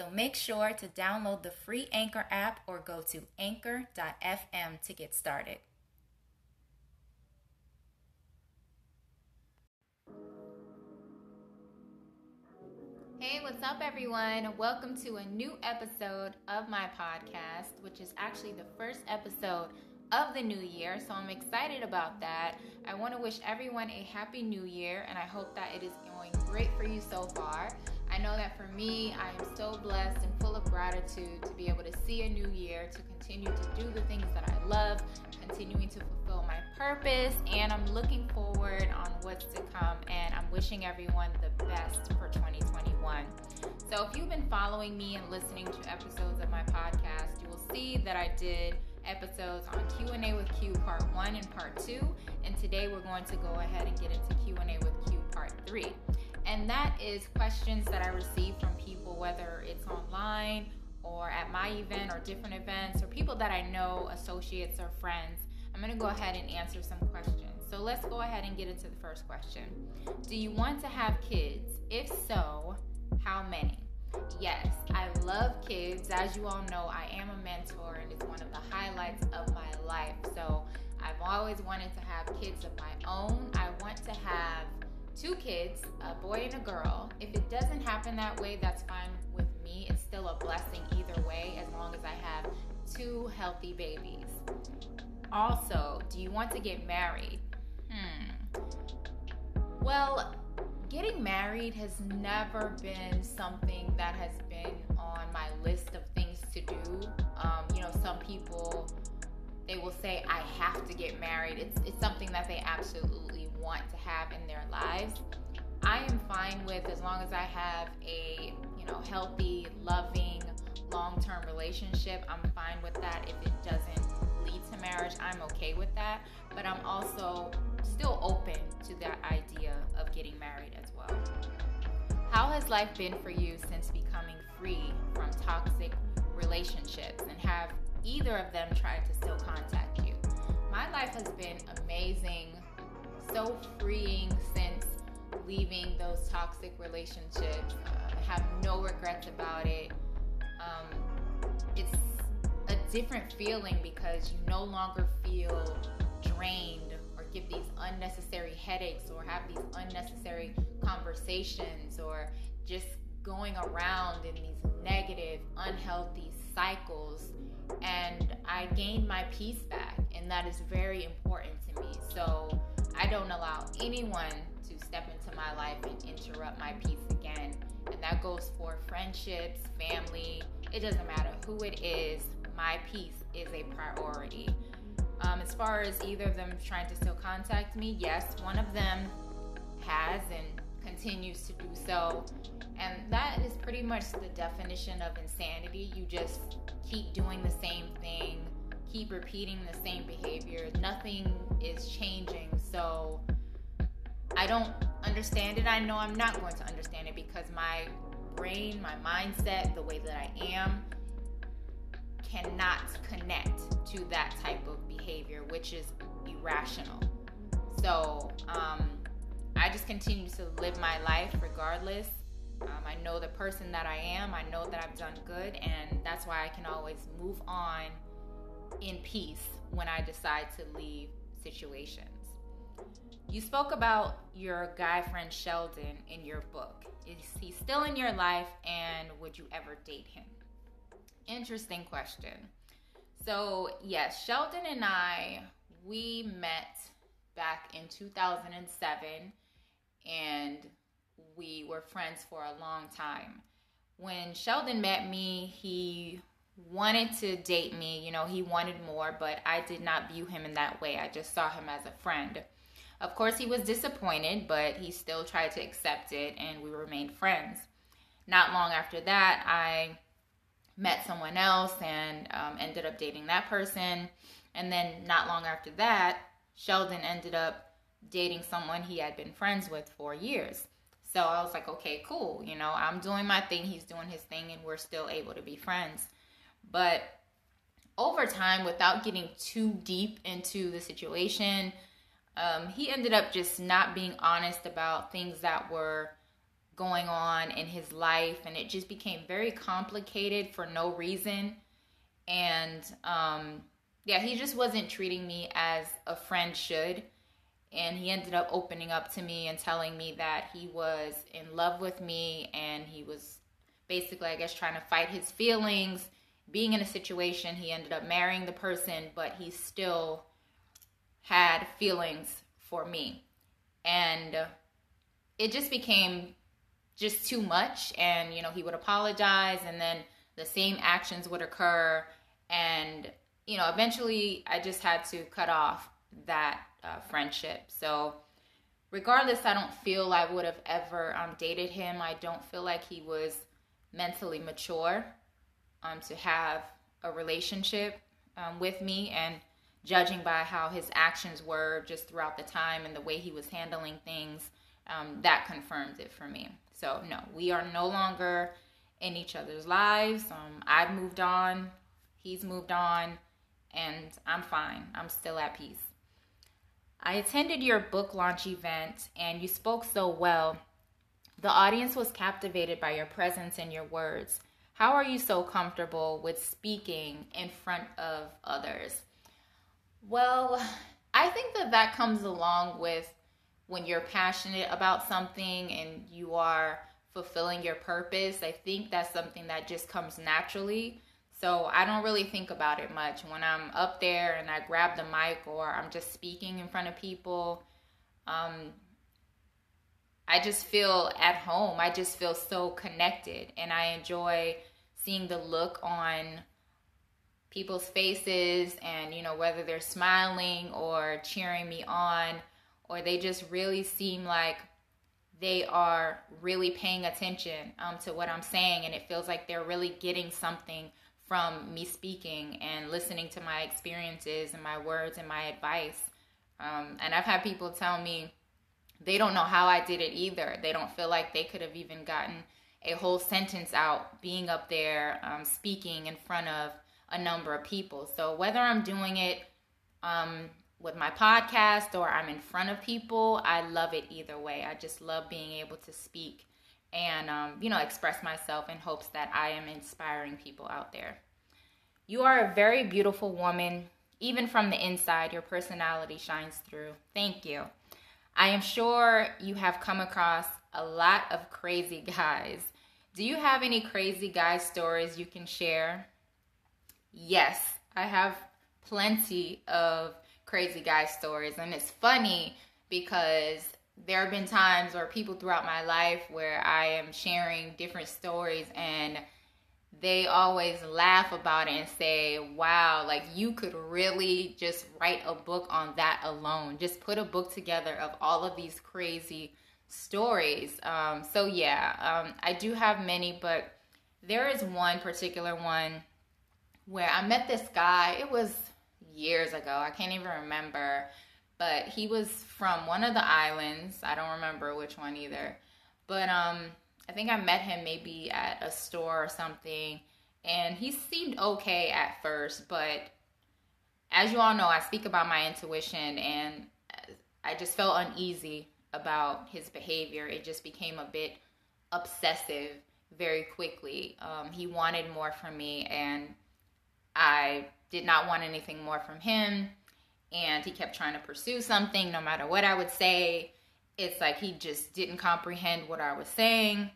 So make sure to download the free Anchor app or go to anchor.fm to get started. Hey, what's up, everyone? Welcome to a new episode of my podcast, which is actually the first episode of the new year. So I'm excited about that. I want to wish everyone a happy new year, and I hope that it is going great for you so far. I know that for me, I am so blessed and full of gratitude to be able to see a new year, to continue to do the things that I love, continuing to fulfill my purpose, and I'm looking forward on what's to come. And I'm wishing everyone the best for 2021. So, if you've been following me and listening to episodes of my podcast, you will see that I did episodes on Q&A with Q part 1 and part 2 and today we're going to go ahead and get into Q&A with Q part 3 and that is questions that I receive from people, whether it's online or at my event or different events or people that I know, associates or friends. I'm going to go ahead and answer some questions. So let's go ahead and get into the first question. Do you want to have kids? If so, how many? Yes, I love kids. As you all know, I am a mentor and it's one of the highlights of my life. So I've always wanted to have kids of my own. I want to have two kids, a boy and a girl. If it doesn't happen that way, that's fine with me. It's still a blessing either way as long as I have two healthy babies. Also, do you want to get married? Hmm. Well, getting married has never been something that has been on my list of things to do. Um, you know, some people they will say I have to get married. It's it's something that they absolutely want to have in their lives. I am fine with as long as I have a, you know, healthy, loving, long-term relationship. I'm fine with that. If it doesn't lead to marriage, I'm okay with that. But I'm also still open to that idea of getting married as well. How has life been for you since becoming free from toxic relationships and have either of them tried to still contact you? My life has been amazing so freeing since leaving those toxic relationships. Uh, I have no regrets about it. Um, it's a different feeling because you no longer feel drained or give these unnecessary headaches or have these unnecessary conversations or just going around in these negative, unhealthy cycles. And I gained my peace back, and that is very important I don't allow anyone to step into my life and interrupt my peace again. And that goes for friendships, family, it doesn't matter who it is, my peace is a priority. Um, as far as either of them trying to still contact me, yes, one of them has and continues to do so. And that is pretty much the definition of insanity. You just keep doing the same thing keep repeating the same behavior. Nothing is changing. So I don't understand it. I know I'm not going to understand it because my brain, my mindset, the way that I am cannot connect to that type of behavior, which is irrational. So um, I just continue to live my life regardless. Um, I know the person that I am. I know that I've done good, and that's why I can always move on in peace when I decide to leave situations. You spoke about your guy friend Sheldon in your book. Is he still in your life and would you ever date him? Interesting question. So, yes, Sheldon and I, we met back in 2007 and we were friends for a long time. When Sheldon met me, he wanted to date me. You know, he wanted more, but I did not view him in that way. I just saw him as a friend. Of course, he was disappointed, but he still tried to accept it and we remained friends. not long after that, I met someone else and um, ended up dating that person. And then not long after that, Sheldon ended up dating someone he had been friends with for years. So I was like, okay, cool. You know, I'm doing my thing, he's doing his thing, and we're still able to be friends. But over time, without getting too deep into the situation, um, he ended up just not being honest about things that were going on in his life, and it just became very complicated for no reason. And um, yeah, he just wasn't treating me as a friend should and he ended up opening up to me and telling me that he was in love with me and he was basically i guess trying to fight his feelings being in a situation he ended up marrying the person but he still had feelings for me and it just became just too much and you know he would apologize and then the same actions would occur and you know eventually i just had to cut off that uh, friendship. So, regardless, I don't feel I would have ever um, dated him. I don't feel like he was mentally mature um, to have a relationship um, with me. And judging by how his actions were just throughout the time and the way he was handling things, um, that confirms it for me. So, no, we are no longer in each other's lives. Um, I've moved on, he's moved on, and I'm fine. I'm still at peace. I attended your book launch event and you spoke so well. The audience was captivated by your presence and your words. How are you so comfortable with speaking in front of others? Well, I think that that comes along with when you're passionate about something and you are fulfilling your purpose. I think that's something that just comes naturally. So I don't really think about it much. When I'm up there and I grab the mic or I'm just speaking in front of people, um, I just feel at home. I just feel so connected and I enjoy seeing the look on people's faces and, you know, whether they're smiling or cheering me on or they just really seem like they are really paying attention um, to what I'm saying and it feels like they're really getting something from me speaking and listening to my experiences and my words and my advice. Um, and I've had people tell me they don't know how I did it either. They don't feel like they could have even gotten a whole sentence out being up there um, speaking in front of a number of people. So whether I'm doing it um, with my podcast or I'm in front of people, I love it either way. I just love being able to speak and um, you know express myself in hopes that I am inspiring people out there. You are a very beautiful woman. Even from the inside, your personality shines through. Thank you. I am sure you have come across a lot of crazy guys. Do you have any crazy guy stories you can share? Yes, I have plenty of crazy guy stories. And it's funny because there have been times or people throughout my life where I am sharing different stories and they always laugh about it and say, wow, like you could really just write a book on that alone. Just put a book together of all of these crazy stories. Um, so, yeah, um, I do have many, but there is one particular one where I met this guy. It was years ago. I can't even remember but he was from one of the islands. I don't remember which one either. But um I think I met him maybe at a store or something and he seemed okay at first, but as you all know, I speak about my intuition and I just felt uneasy about his behavior. It just became a bit obsessive very quickly. Um, he wanted more from me, and I did not want anything more from him and he kept trying to pursue something no matter what I would say. It's like he just didn't comprehend what I was saying.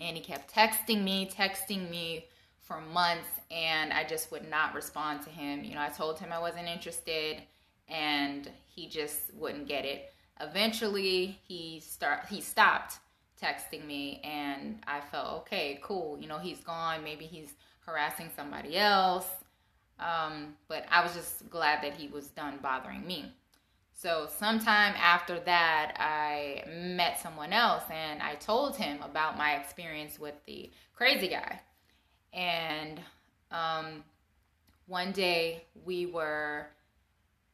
And he kept texting me, texting me for months, and I just would not respond to him. You know, I told him I wasn't interested, and he just wouldn't get it. Eventually, he start he stopped texting me, and I felt okay, cool. You know, he's gone. Maybe he's harassing somebody else. Um, but I was just glad that he was done bothering me. So, sometime after that, I met someone else and I told him about my experience with the crazy guy. And um, one day we were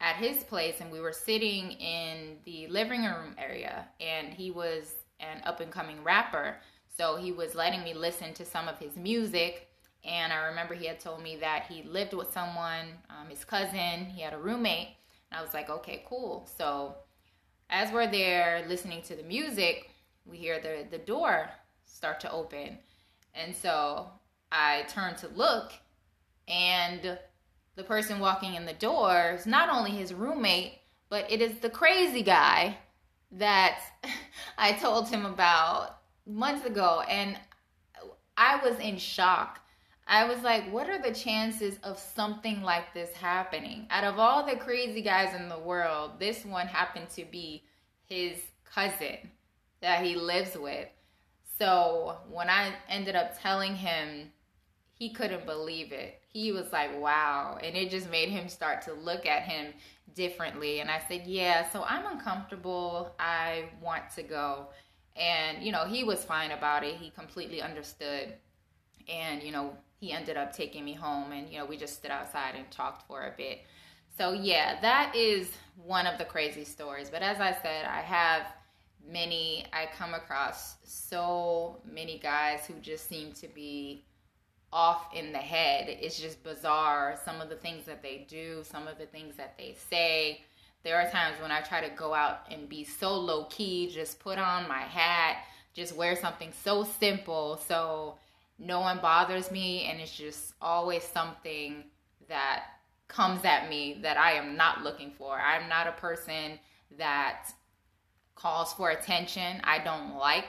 at his place and we were sitting in the living room area, and he was an up and coming rapper. So, he was letting me listen to some of his music. And I remember he had told me that he lived with someone, um, his cousin, he had a roommate And I was like, okay, cool. So as we're there listening to the music, we hear the, the door start to open. And so I turn to look, and the person walking in the door is not only his roommate, but it is the crazy guy that I told him about months ago. And I was in shock I was like, what are the chances of something like this happening? Out of all the crazy guys in the world, this one happened to be his cousin that he lives with. So when I ended up telling him, he couldn't believe it. He was like, wow. And it just made him start to look at him differently. And I said, yeah, so I'm uncomfortable. I want to go. And, you know, he was fine about it. He completely understood. And, you know, he ended up taking me home and you know we just stood outside and talked for a bit so yeah that is one of the crazy stories but as i said i have many i come across so many guys who just seem to be off in the head it's just bizarre some of the things that they do some of the things that they say there are times when i try to go out and be so low key just put on my hat just wear something so simple so no one bothers me and it's just always something that comes at me that I am not looking for. I'm not a person that calls for attention. I don't like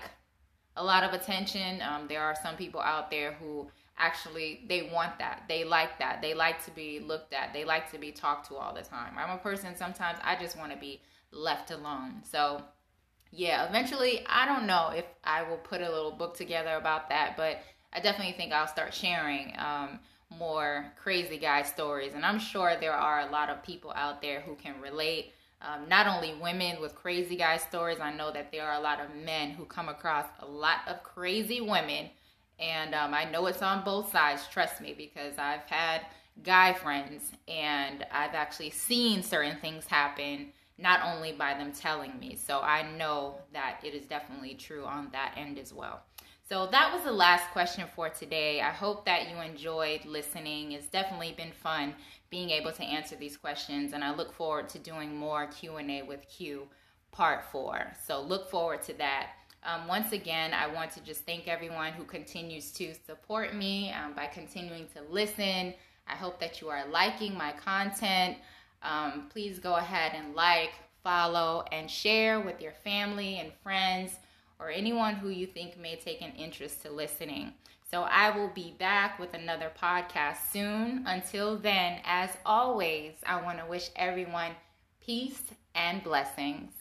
a lot of attention. Um, there are some people out there who actually they want that. They like that. They like to be looked at. They like to be talked to all the time. I'm a person sometimes I just want to be left alone. So yeah, eventually I don't know if I will put a little book together about that, but I definitely think I'll start sharing um, more crazy guy stories. And I'm sure there are a lot of people out there who can relate. Um, not only women with crazy guy stories, I know that there are a lot of men who come across a lot of crazy women. And um, I know it's on both sides, trust me, because I've had guy friends and I've actually seen certain things happen, not only by them telling me. So I know that it is definitely true on that end as well. So that was the last question for today. I hope that you enjoyed listening. It's definitely been fun being able to answer these questions and I look forward to doing more Q&A with Q part 4. So look forward to that. Um, once again, I want to just thank everyone who continues to support me um, by continuing to listen. I hope that you are liking my content. Um, please go ahead and like, follow, and share with your family and friends or anyone who you think may take an interest to listening. So I will be back with another podcast soon. Until then, as always, I want to wish everyone peace and blessings.